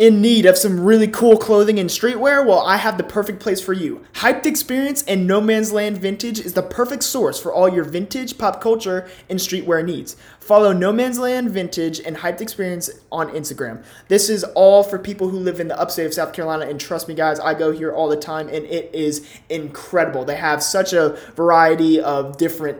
In need of some really cool clothing and streetwear? Well, I have the perfect place for you. Hyped Experience and No Man's Land Vintage is the perfect source for all your vintage, pop culture, and streetwear needs. Follow No Man's Land Vintage and Hyped Experience on Instagram. This is all for people who live in the upstate of South Carolina, and trust me, guys, I go here all the time, and it is incredible. They have such a variety of different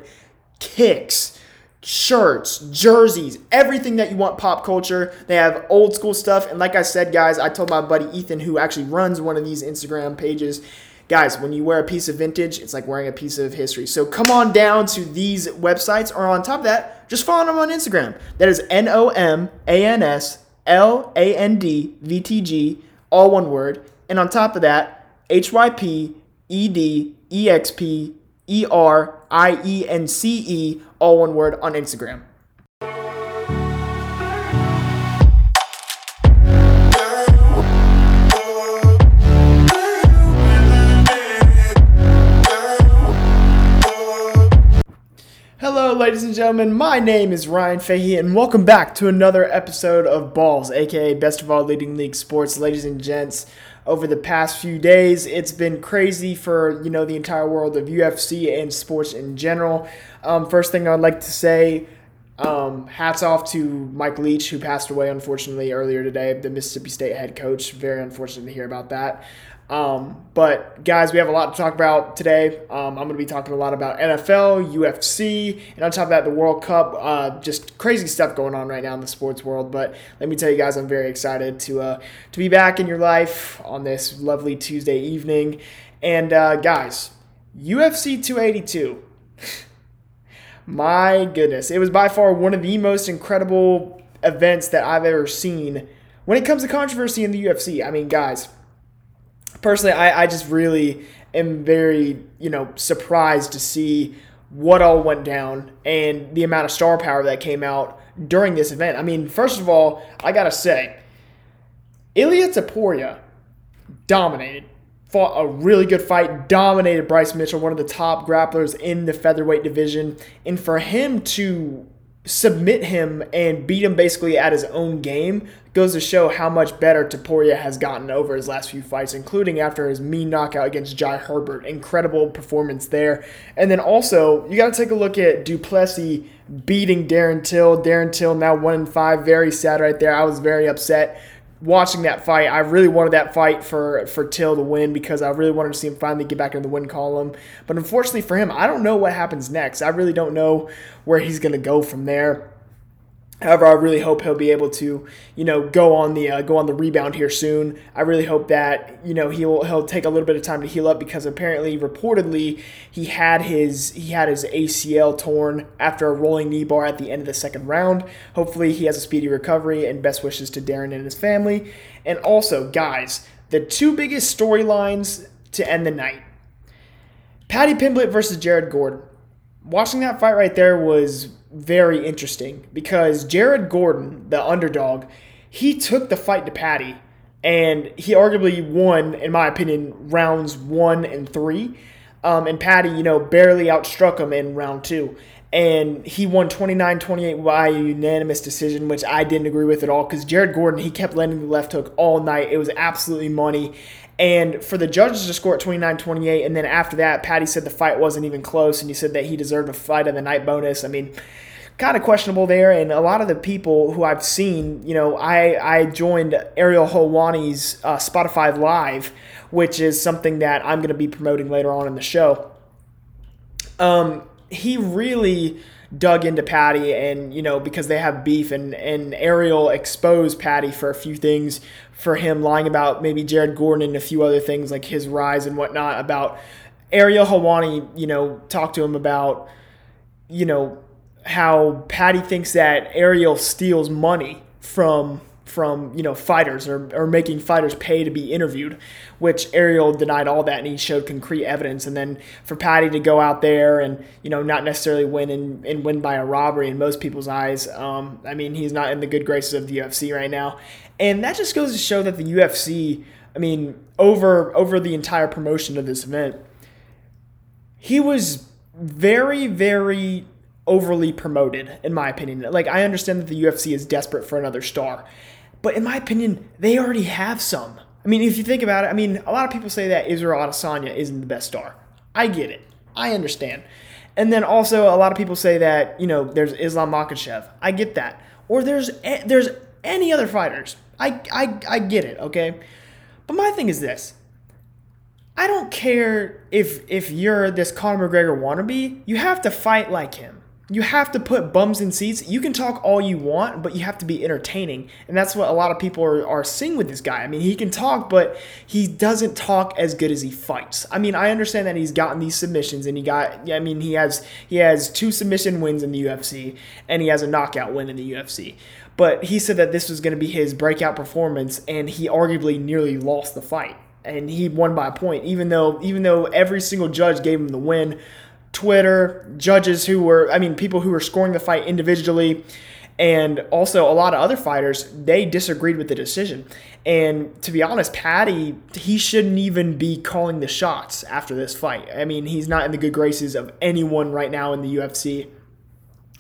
kicks shirts, jerseys, everything that you want pop culture. They have old school stuff. And like I said, guys, I told my buddy Ethan, who actually runs one of these Instagram pages, guys, when you wear a piece of vintage, it's like wearing a piece of history. So come on down to these websites, or on top of that, just follow them on Instagram. That is N O M A N S L A N D V T G, all one word. And on top of that, H Y P E D E X P E R I E N C E, all one word on Instagram. Hello, ladies and gentlemen. My name is Ryan Fahey, and welcome back to another episode of Balls, aka Best of All Leading League Sports. Ladies and gents, over the past few days. It's been crazy for you know the entire world of UFC and sports in general. Um, first thing I'd like to say, um, hats off to Mike Leach who passed away unfortunately earlier today, the Mississippi State head coach. Very unfortunate to hear about that. Um, but guys, we have a lot to talk about today. Um, I'm going to be talking a lot about NFL, UFC, and on top of that, the World Cup. Uh, just crazy stuff going on right now in the sports world. But let me tell you guys, I'm very excited to uh, to be back in your life on this lovely Tuesday evening. And uh, guys, UFC 282. My goodness, it was by far one of the most incredible events that I've ever seen when it comes to controversy in the UFC. I mean, guys personally, I, I just really am very, you know, surprised to see what all went down and the amount of star power that came out during this event. I mean, first of all, I gotta say, Ilia Topuria dominated, fought a really good fight, dominated Bryce Mitchell, one of the top grapplers in the featherweight division, and for him to submit him and beat him basically at his own game goes to show how much better Topuria has gotten over his last few fights, including after his mean knockout against Jai Herbert. Incredible performance there. And then also, you got to take a look at du Plessis beating Darren Till. Darren Till now one in five. Very sad right there. I was very upset watching that fight, I really wanted that fight for for Till to win because I really wanted to see him finally get back in the win column. But unfortunately for him, I don't know what happens next. I really don't know where he's going to go from there. However, I really hope he'll be able to, you know, go on the uh, go on the rebound here soon. I really hope that you know he'll he'll take a little bit of time to heal up because apparently, reportedly, he had his he had his ACL torn after a rolling knee bar at the end of the second round. Hopefully, he has a speedy recovery and best wishes to Darren and his family. And also, guys, the two biggest storylines to end the night: Paddy Pimblett versus Jared Gordon. Watching that fight right there was very interesting because Jared Gordon, the underdog, he took the fight to Paddy and he arguably won, in my opinion, rounds one and three. Um, and Paddy, you know, barely outstruck him in round two. And he won 29 28 by a unanimous decision, which I didn't agree with at all because Jared Gordon, he kept landing the left hook all night. It was absolutely money. And for the judges to score at 29 28, and then after that, Paddy said the fight wasn't even close, and he said that he deserved a fight of the night bonus. I mean, kind of questionable there. And a lot of the people who I've seen, you know, I, I joined Ariel Helwani's uh, Spotify Live, which is something that I'm going to be promoting later on in the show. Um, he really dug into Paddy and you know because they have beef and and Ariel exposed Paddy for a few things for him lying about maybe Jared Gordon and a few other things like his rise and whatnot about Ariel Helwani, you know talked to him about you know how Paddy thinks that Ariel steals money from from you know fighters or, or making fighters pay to be interviewed which ariel denied all that and he showed concrete evidence and then for paddy to go out there and you know not necessarily win and, and win by a robbery in most people's eyes um, i mean he's not in the good graces of the ufc right now and that just goes to show that the ufc i mean over over the entire promotion of this event he was very very overly promoted, in my opinion. Like, I understand that the UFC is desperate for another star. But in my opinion, they already have some. I mean, if you think about it, I mean, a lot of people say that Israel Adesanya isn't the best star. I get it. I understand. And then also a lot of people say that, you know, there's Islam Makhachev. I get that. Or there's there's any other fighters. I, I, I get it, okay? But my thing is this. I don't care if if you're this Conor McGregor wannabe, you have to fight like him you have to put bums in seats. You can talk all you want, but you have to be entertaining. And that's what a lot of people are, are seeing with this guy. I mean, he can talk, but he doesn't talk as good as he fights. I mean, I understand that he's gotten these submissions and he got I mean, he has he has two submission wins in the UFC and he has a knockout win in the UFC. But he said that this was going to be his breakout performance and he arguably nearly lost the fight. And he won by a point, even though even though every single judge gave him the win. Twitter, judges who were, I mean, people who were scoring the fight individually, and also a lot of other fighters, they disagreed with the decision. And to be honest, Paddy, he shouldn't even be calling the shots after this fight. I mean, he's not in the good graces of anyone right now in the UFC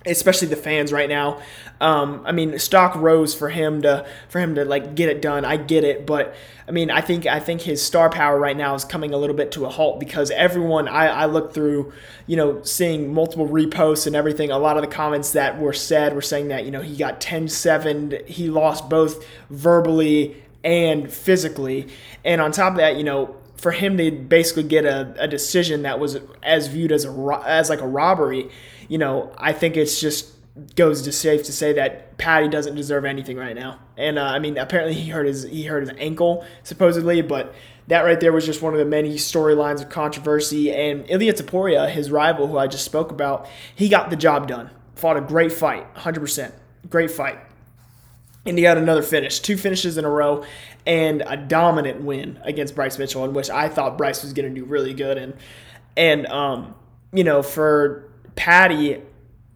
especially the fans right now. Um, I mean, stock rose for him to for him to like get it done. I get it, but I mean, I think I think his star power right now is coming a little bit to a halt because everyone I, I look through, you know, seeing multiple reposts and everything. A lot of the comments that were said were saying that you know he got 10-7, he lost both verbally and physically, and on top of that, you know, for him to basically get a, a decision that was as viewed as a as like a robbery you know, I think it's just goes to safe to say that Paddy doesn't deserve anything right now. And uh, I mean, apparently he hurt his he hurt his ankle supposedly, but that right there was just one of the many storylines of controversy. And Ilia Topuria, his rival, who I just spoke about, he got the job done. Fought a great fight, 100%. Great fight. And he got another finish, two finishes in a row, and a dominant win against Bryce Mitchell, in which I thought Bryce was going to do really good. And and um, you know, for Paddy,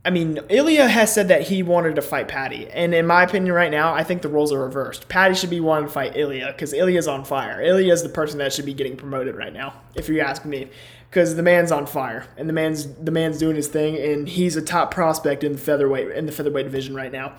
I mean, Ilya has said that he wanted to fight Paddy. And in my opinion, right now, I think the roles are reversed. Paddy should be wanting to fight Ilya because Ilya's on fire. Ilia is the person that should be getting promoted right now, if you ask me. Because the man's on fire and the man's the man's doing his thing and he's a top prospect in the featherweight in the featherweight division right now.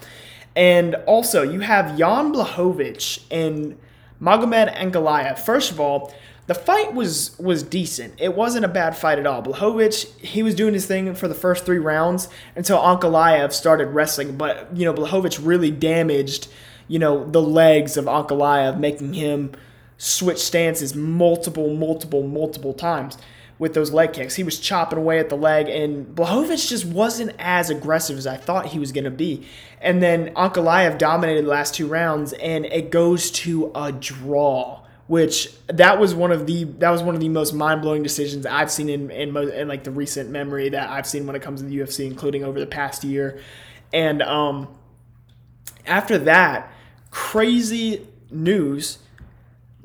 And also you have Jan Blachowicz and Magomed Ankalaev. First of all, the fight was was decent. It wasn't a bad fight at all. Blachowicz, he was doing his thing for the first three rounds until Ankalaev started wrestling. But you know, Blachowicz really damaged, you know, the legs of Ankalaev, making him switch stances multiple, multiple, multiple times with those leg kicks. He was chopping away at the leg, and Blachowicz just wasn't as aggressive as I thought he was going to be. And then Ankalaev dominated the last two rounds, and it goes to a draw which that was one of the that was one of the most mind blowing decisions I've seen in, in in like the recent memory that I've seen when it comes to the UFC, including over the past year. And um, after that, crazy news.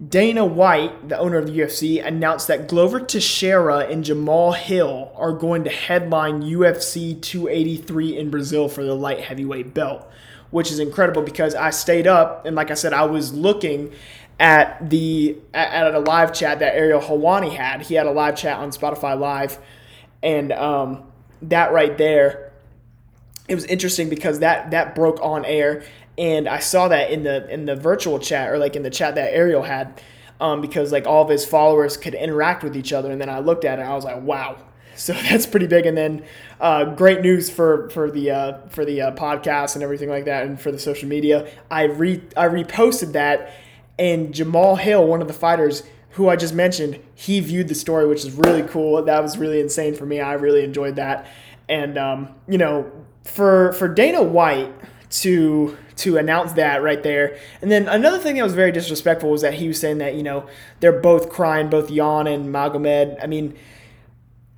Dana White, the owner of the UFC, announced that Glover Teixeira and Jamal Hill are going to headline UFC 283 in Brazil for the light heavyweight belt, which is incredible because I stayed up and, like I said, I was looking at the at, a live chat that Ariel Helwani had. He had a live chat on Spotify Live, and um, that right there, it was interesting because that that broke on air, and I saw that in the in the virtual chat or like in the chat that Ariel had, um, because like all of his followers could interact with each other, and then I looked at it, I was like, wow. So that's pretty big, and then uh, great news for for the uh, for the uh, podcast and everything like that, and for the social media. I re I reposted that, and Jamal Hill, one of the fighters who I just mentioned, he viewed the story, which is really cool. That was really insane for me. I really enjoyed that. And um, you know, for for Dana White to to announce that right there. And then another thing that was very disrespectful was that he was saying that, you know, they're both crying, both Jan and Magomed. I mean,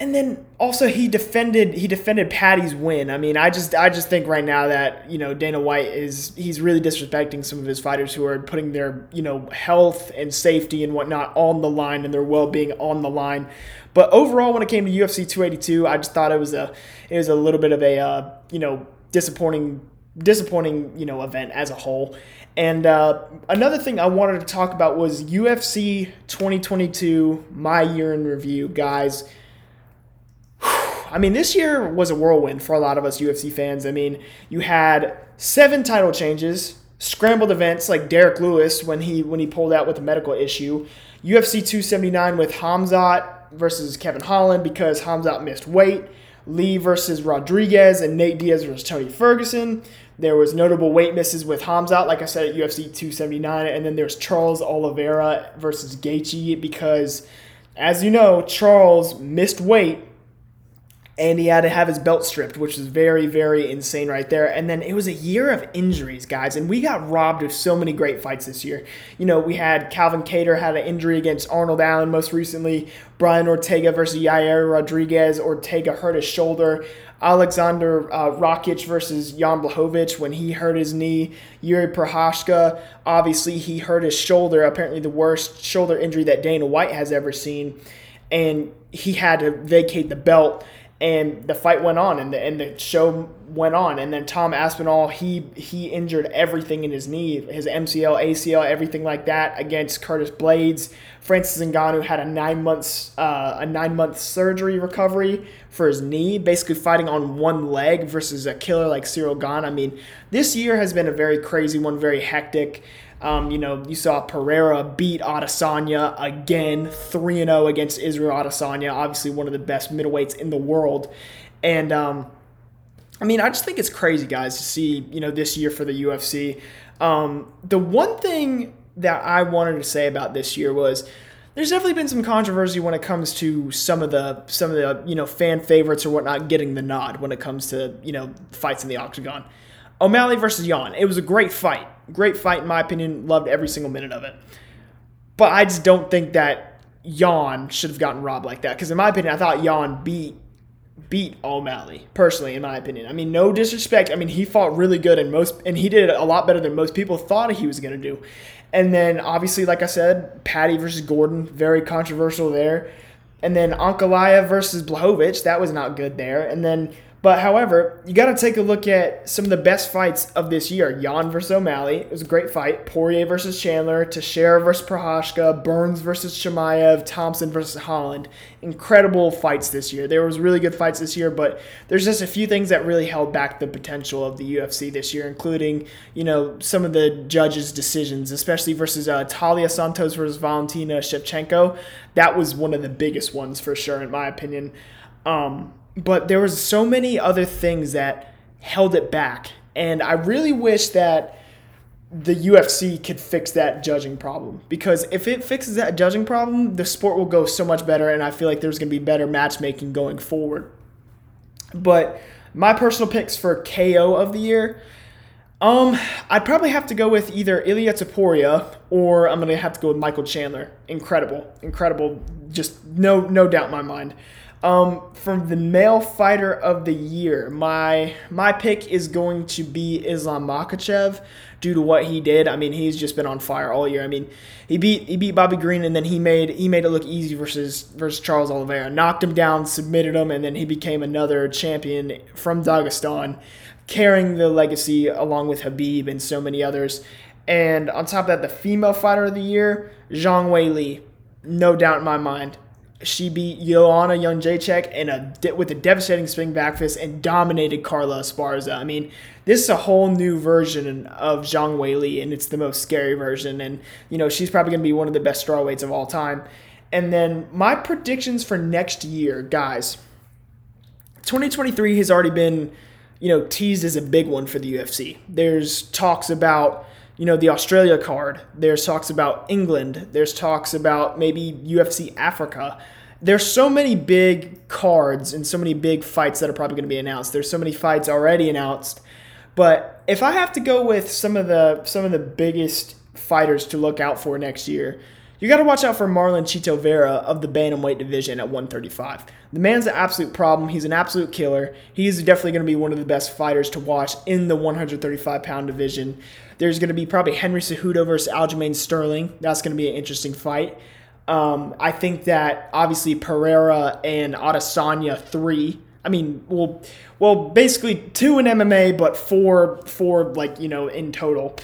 and then also he defended he defended Paddy's win. I mean, I just I just think right now that you know Dana White is he's really disrespecting some of his fighters who are putting their you know health and safety and whatnot on the line and their well being on the line. But overall, when it came to UFC 282, I just thought it was a it was a little bit of a uh, you know disappointing disappointing you know event as a whole. And uh, another thing I wanted to talk about was UFC 2022, my year in review, guys. I mean, this year was a whirlwind for a lot of us UFC fans. I mean, you had seven title changes, scrambled events like Derrick Lewis when he when he pulled out with a medical issue. UFC 279 with Hamzat versus Kevin Holland because Hamzat missed weight. Lee versus Rodriguez and Nate Diaz versus Tony Ferguson. There was notable weight misses with Hamzat, like I said at UFC 279, and then there's Charles Oliveira versus Gaethje because, as you know, Charles missed weight and he had to have his belt stripped, which was very, very insane right there. And then it was a year of injuries, guys, and we got robbed of so many great fights this year. You know, we had Calvin Kattar had an injury against Arnold Allen most recently, Brian Ortega versus Yair Rodriguez. Ortega hurt his shoulder. Alexander uh, Rakic versus Jan Blachowicz when he hurt his knee. Yuri Prochazka, obviously, he hurt his shoulder, apparently the worst shoulder injury that Dana White has ever seen. And he had to vacate the belt and the fight went on and the, and the show went on. And then Tom Aspinall he he injured everything in his knee his MCL ACL everything like that against Curtis Blaydes. Francis Ngannou had a nine months uh, a nine month surgery recovery for his knee basically fighting on one leg versus a killer like Ciryl Gane. I mean this year has been a very crazy one very hectic um, you know, you saw Pereira beat Adesanya again, 3 0 against Israel Adesanya, obviously one of the best middleweights in the world. And, um, I mean, I just think it's crazy, guys, to see, you know, this year for the UFC. Um, the one thing that I wanted to say about this year was there's definitely been some controversy when it comes to some of the some of the you know fan favorites or whatnot getting the nod when it comes to you know fights in the octagon. O'Malley versus Yan. It was a great fight. Great fight, in my opinion. Loved every single minute of it. But I just don't think that Yan should have gotten robbed like that. Because in my opinion, I thought Yan beat beat O'Malley personally, in my opinion. I mean, no disrespect. I mean, he fought really good and most, and he did a lot better than most people thought he was going to do. And then obviously, like I said, Paddy versus Gordon, very controversial there. And then Ankalaev versus Blachowicz, that was not good there. And then but however, you got to take a look at some of the best fights of this year. Yan versus O'Malley, it was a great fight. Poirier versus Chandler, Teixeira versus Prochazka, Burns versus Chimaev, Thompson versus Holland. Incredible fights this year. There was really good fights this year, but there's just a few things that really held back the potential of the UFC this year, including you know some of the judges' decisions, especially versus uh, Taila Santos versus Valentina Shevchenko. That was one of the biggest ones for sure, in my opinion. Um, but there was so many other things that held it back and i really wish that the UFC could fix that judging problem because if it fixes that judging problem, the sport will go so much better, and I feel like there's going to be better matchmaking going forward. But my personal picks for KO of the year, um, I'd probably have to go with either Ilya Topuria or I'm going to have to go with Michael Chandler. Incredible, incredible, just no no doubt in my mind. Um, from the male fighter of the year, my my pick is going to be Islam Makhachev due to what he did. I mean, he's just been on fire all year. I mean, he beat he beat Bobby Green and then he made he made it look easy versus versus Charles Oliveira. Knocked him down, submitted him, and then he became another champion from Dagestan, carrying the legacy along with Habib and so many others. And on top of that, the female fighter of the year, Zhang Weili. no doubt in my mind she beat Joanna Jędrzejczyk in a with a devastating swing back fist and dominated Carla Esparza. I mean, this is a whole new version of Zhang Weili, and it's the most scary version. And you know, she's probably going to be one of the best strawweights of all time. And then my predictions for next year, guys. 2023 has already been, you know, teased as a big one for the UFC. There's talks about you know, the Australia card. There's talks about England. There's talks about maybe UFC Africa. There's so many big cards and so many big fights that are probably going to be announced. There's so many fights already announced. But if I have to go with some of the some of the biggest fighters to look out for next year, you got to watch out for Marlon Chito Vera of the bantamweight division at 135. The man's an absolute problem. He's an absolute killer. He's definitely going to be one of the best fighters to watch in the 135 pound division. There's going to be probably Henry Cejudo versus Aljamain Sterling. That's going to be an interesting fight. Um, I think that obviously Pereira and Adesanya three. I mean, well, well, basically two in MMA, but four, four like you know in total.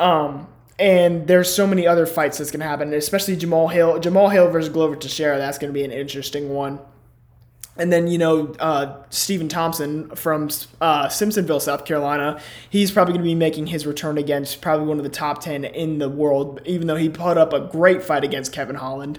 Um, and there's so many other fights that's gonna happen, especially Jamal Hill, Jamal Hill versus Glover Teixeira. That's gonna be an interesting one. And then, you know, uh, Stephen Thompson from uh, Simpsonville, South Carolina, he's probably going to be making his return against probably one of the top 10 in the world, even though he put up a great fight against Kevin Holland.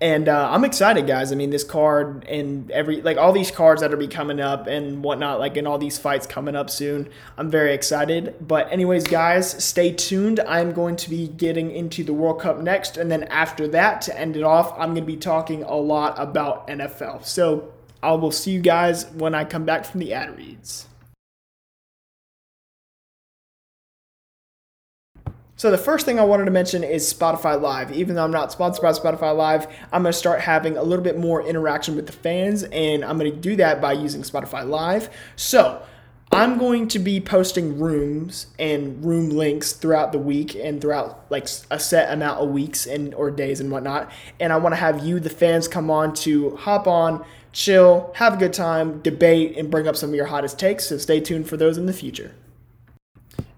And uh, I'm excited, guys. I mean, this card and every like all these cards that are be coming up and whatnot, like in all these fights coming up soon. I'm very excited. But anyways, guys, stay tuned. I'm going to be getting into the World Cup next, and then after that, to end it off, I'm going to be talking a lot about NFL. So I will see you guys when I come back from the ad reads. So the first thing I wanted to mention is Spotify Live. Even though I'm not sponsored by Spotify Live, I'm going to start having a little bit more interaction with the fans, and I'm going to do that by using Spotify Live. So I'm going to be posting rooms and room links throughout the week and throughout like a set amount of weeks and or days and whatnot. And I want to have you, the fans, come on to hop on, chill, have a good time, debate, and bring up some of your hottest takes. So stay tuned for those in the future.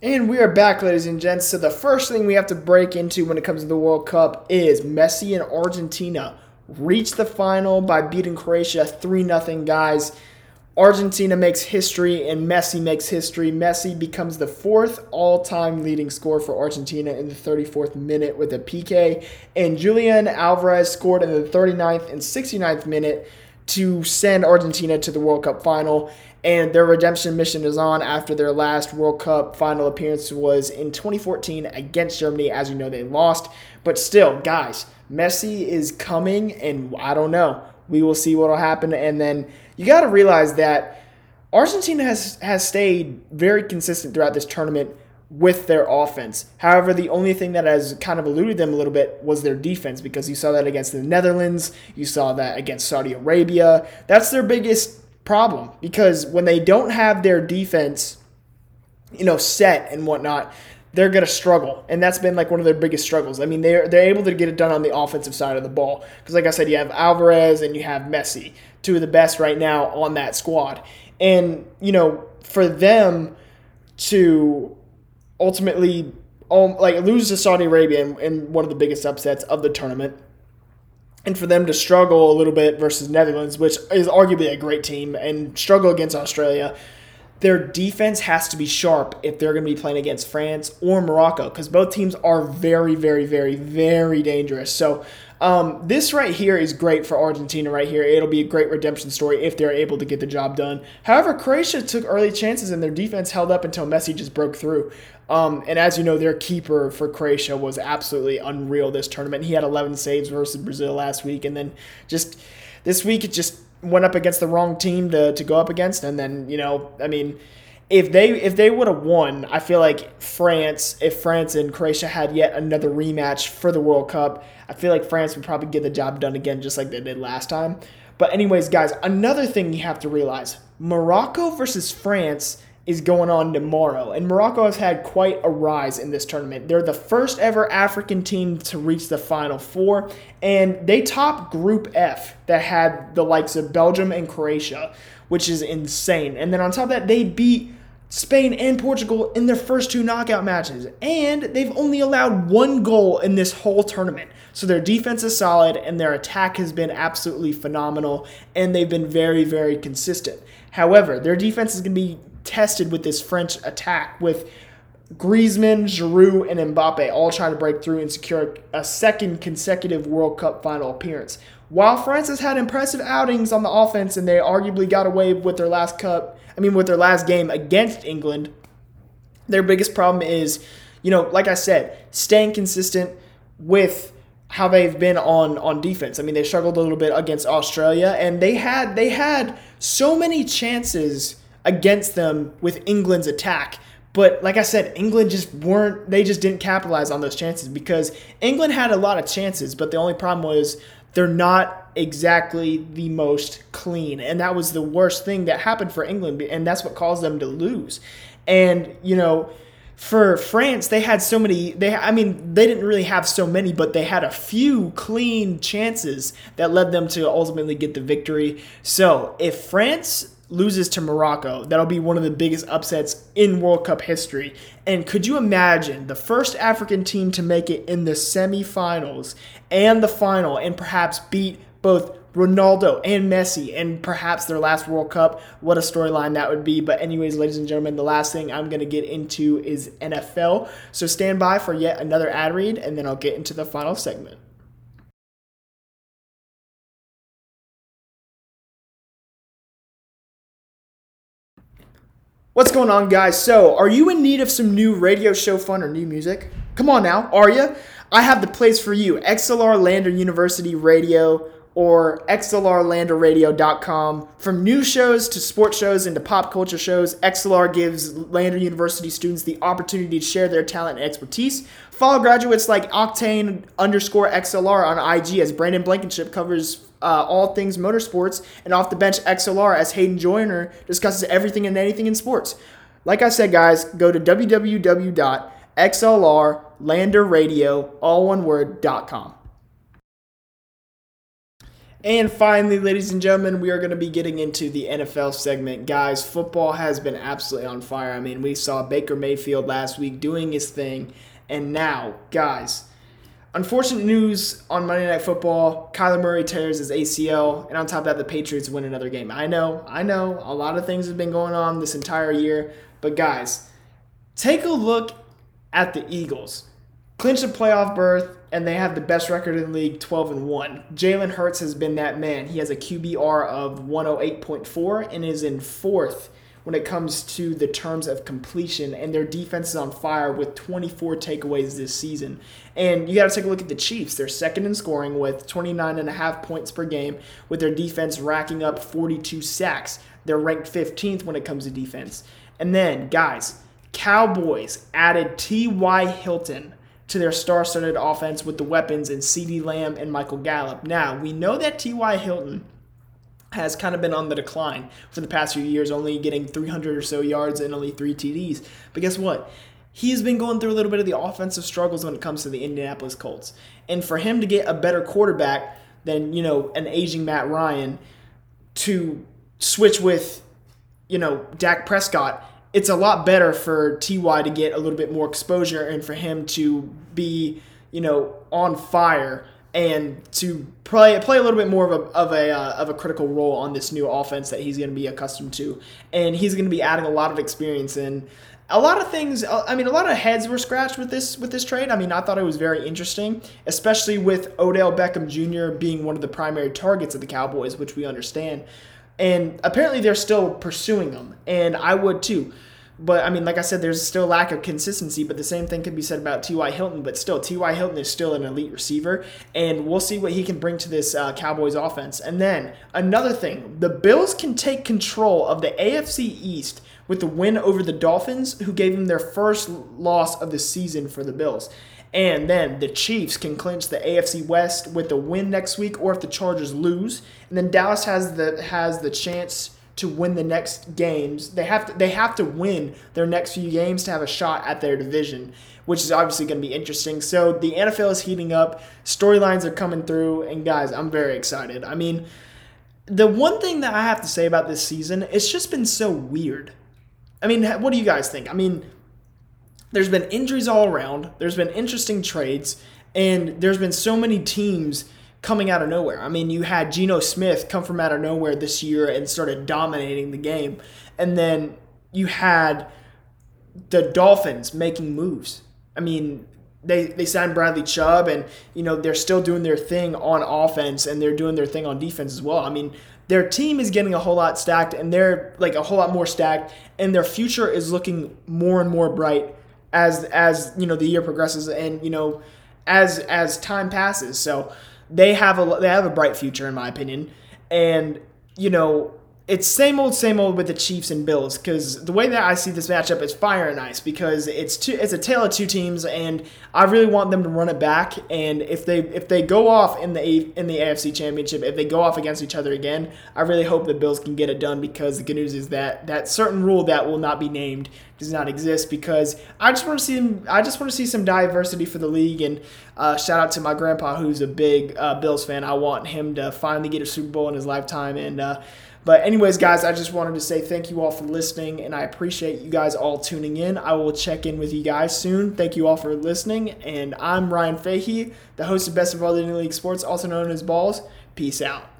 And we are back, ladies and gents. So the first thing we have to break into when it comes to the World Cup is Messi and Argentina reached the final by beating Croatia 3 0, guys. Argentina makes history and Messi makes history. Messi becomes the fourth all time leading scorer for Argentina in the 34th minute with a PK, and Julian Alvarez scored in the 39th and 69th minute to send Argentina to the World Cup final. And their redemption mission is on after their last World Cup final appearance was in 2014 against Germany. As you know, they lost. But still, guys, Messi is coming, and I don't know. We will see what will happen. And then you got to realize that Argentina has, has stayed very consistent throughout this tournament with their offense. However, the only thing that has kind of eluded them a little bit was their defense because you saw that against the Netherlands, you saw that against Saudi Arabia. That's their biggest problem because when they don't have their defense, you know, set and whatnot, they're going to struggle, and that's been like one of their biggest struggles. I mean, they're they're able to get it done on the offensive side of the ball because, like I said, you have Alvarez and you have Messi, two of the best right now on that squad, and you know, for them to ultimately um, like lose to Saudi Arabia in, in one of the biggest upsets of the tournament. And for them to struggle a little bit versus Netherlands, which is arguably a great team, and struggle against Australia, their defense has to be sharp if they're going to be playing against France or Morocco because both teams are very, very, very, very dangerous. So um, this right here is great for Argentina right here. It'll be a great redemption story if they're able to get the job done. However, Croatia took early chances and their defense held up until Messi just broke through. Um, and as you know, their keeper for Croatia was absolutely unreal this tournament. He had 11 saves versus Brazil last week, and then just this week it just went up against the wrong team to, to go up against. And then you know, I mean, if they if they would have won, I feel like France, if France and Croatia had yet another rematch for the World Cup, I feel like France would probably get the job done again, just like they did last time. But anyways, guys, another thing you have to realize: Morocco versus France is going on tomorrow. And Morocco has had quite a rise in this tournament. They're the first ever African team to reach the Final Four, and they top Group F that had the likes of Belgium and Croatia, which is insane. And then on top of that, they beat Spain and Portugal in their first two knockout matches, and they've only allowed one goal in this whole tournament. So their defense is solid, and their attack has been absolutely phenomenal, and they've been very, very consistent. However, their defense is going to be tested with this French attack with Griezmann, Giroud, and Mbappe all trying to break through and secure a second consecutive World Cup final appearance. While France has had impressive outings on the offense and they arguably got away with their last cup, I mean with their last game against England, their biggest problem is, you know, like I said, staying consistent with how they've been on on defense. I mean, they struggled a little bit against Australia and they had they had so many chances against them with England's attack. But like I said, England just weren't, they just didn't capitalize on those chances because England had a lot of chances, but the only problem was they're not exactly the most clean. And that was the worst thing that happened for England, and that's what caused them to lose. And, you know, for France, they had so many. They, I mean, they didn't really have so many, but they had a few clean chances that led them to ultimately get the victory. So, if France loses to Morocco, that'll be one of the biggest upsets in World Cup history. And could you imagine the first African team to make it in the semifinals and the final and perhaps beat both Ronaldo and Messi and perhaps their last World Cup. What a storyline that would be. But, anyways, ladies and gentlemen, the last thing I'm going to get into is NFL. So stand by for yet another ad read, and then I'll get into the final segment. What's going on, guys? So, are you in need of some new radio show fun or new music? Come on now, are you? I have the place for you XLR Lander University Radio or xlrlanderradio.com. From news shows to sports shows and to pop culture shows, XLR gives Lander University students the opportunity to share their talent and expertise. Follow graduates like Octane underscore XLR on IG as Brandon Blankenship covers uh, all things motorsports, and off the bench XLR as Hayden Joyner discusses everything and anything in sports. Like I said, guys, go to www.xlrlanderradio, all one word, dot com. And finally, ladies and gentlemen, we are going to be getting into the NFL segment. Guys, football has been absolutely on fire. I mean, we saw Baker Mayfield last week doing his thing. And now, guys, unfortunate news on Monday Night Football Kyler Murray tears his ACL. And on top of that, the Patriots win another game. I know, I know, a lot of things have been going on this entire year. But, guys, take a look at the Eagles. Clinch a playoff berth and they have the best record in the league 12 and 1 jalen hurts has been that man he has a qbr of 108.4 and is in fourth when it comes to the terms of completion and their defense is on fire with 24 takeaways this season and you got to take a look at the chiefs they're second in scoring with 29 and a half points per game with their defense racking up 42 sacks they're ranked 15th when it comes to defense and then guys cowboys added ty hilton to their star-studded offense with the weapons in CeeDee Lamb and Michael Gallup. Now, we know that T.Y. Hilton has kind of been on the decline for the past few years, only getting 300 or so yards and only three TDs. But guess what? He's been going through a little bit of the offensive struggles when it comes to the Indianapolis Colts. And for him to get a better quarterback than, you know, an aging Matt Ryan to switch with, you know, Dak Prescott it's a lot better for Ty to get a little bit more exposure and for him to be, you know, on fire and to play play a little bit more of a of a uh, of a critical role on this new offense that he's going to be accustomed to, and he's going to be adding a lot of experience and a lot of things. Uh, I mean, a lot of heads were scratched with this with this trade. I mean, I thought it was very interesting, especially with Odell Beckham Jr. being one of the primary targets of the Cowboys, which we understand. And apparently, they're still pursuing them, and I would too. But I mean, like I said, there's still a lack of consistency. But the same thing could be said about T.Y. Hilton. But still, T.Y. Hilton is still an elite receiver, and we'll see what he can bring to this uh, Cowboys offense. And then another thing, the Bills can take control of the AFC East with the win over the Dolphins, who gave them their first loss of the season for the Bills. And then the Chiefs can clinch the AFC West with the win next week, or if the Chargers lose, and then Dallas has the has the chance to win the next games. They have to they have to win their next few games to have a shot at their division, which is obviously going to be interesting. So the NFL is heating up, storylines are coming through, and guys, I'm very excited. I mean, the one thing that I have to say about this season, it's just been so weird. I mean, what do you guys think? I mean, there's been injuries all around. There's been interesting trades, and there's been so many teams coming out of nowhere. I mean, you had Geno Smith come from out of nowhere this year and started dominating the game. And then you had the Dolphins making moves. I mean, they, they signed Bradley Chubb and, you know, they're still doing their thing on offense and they're doing their thing on defense as well. I mean, their team is getting a whole lot stacked and they're like a whole lot more stacked and their future is looking more and more bright as as, you know, the year progresses and, you know, as as time passes. So, they have a they have a bright future in my opinion, and you know it's same old, same old with the Chiefs and Bills because the way that I see this matchup is fire and ice because it's two, it's a tale of two teams, and I really want them to run it back. And if they if they go off in the in the AFC Championship, if they go off against each other again, I really hope the Bills can get it done because the good news is that that certain rule that will not be named does not exist because I just want to see them, I just want to see some diversity for the league and uh, shout out to my grandpa who's a big uh, Bills fan. I want him to finally get a Super Bowl in his lifetime and. Uh, but, anyways, guys, I just wanted to say thank you all for listening, and I appreciate you guys all tuning in. I will check in with you guys soon. Thank you all for listening, and I'm Ryan Fahey, the host of Best of All the League Sports, also known as Balls. Peace out.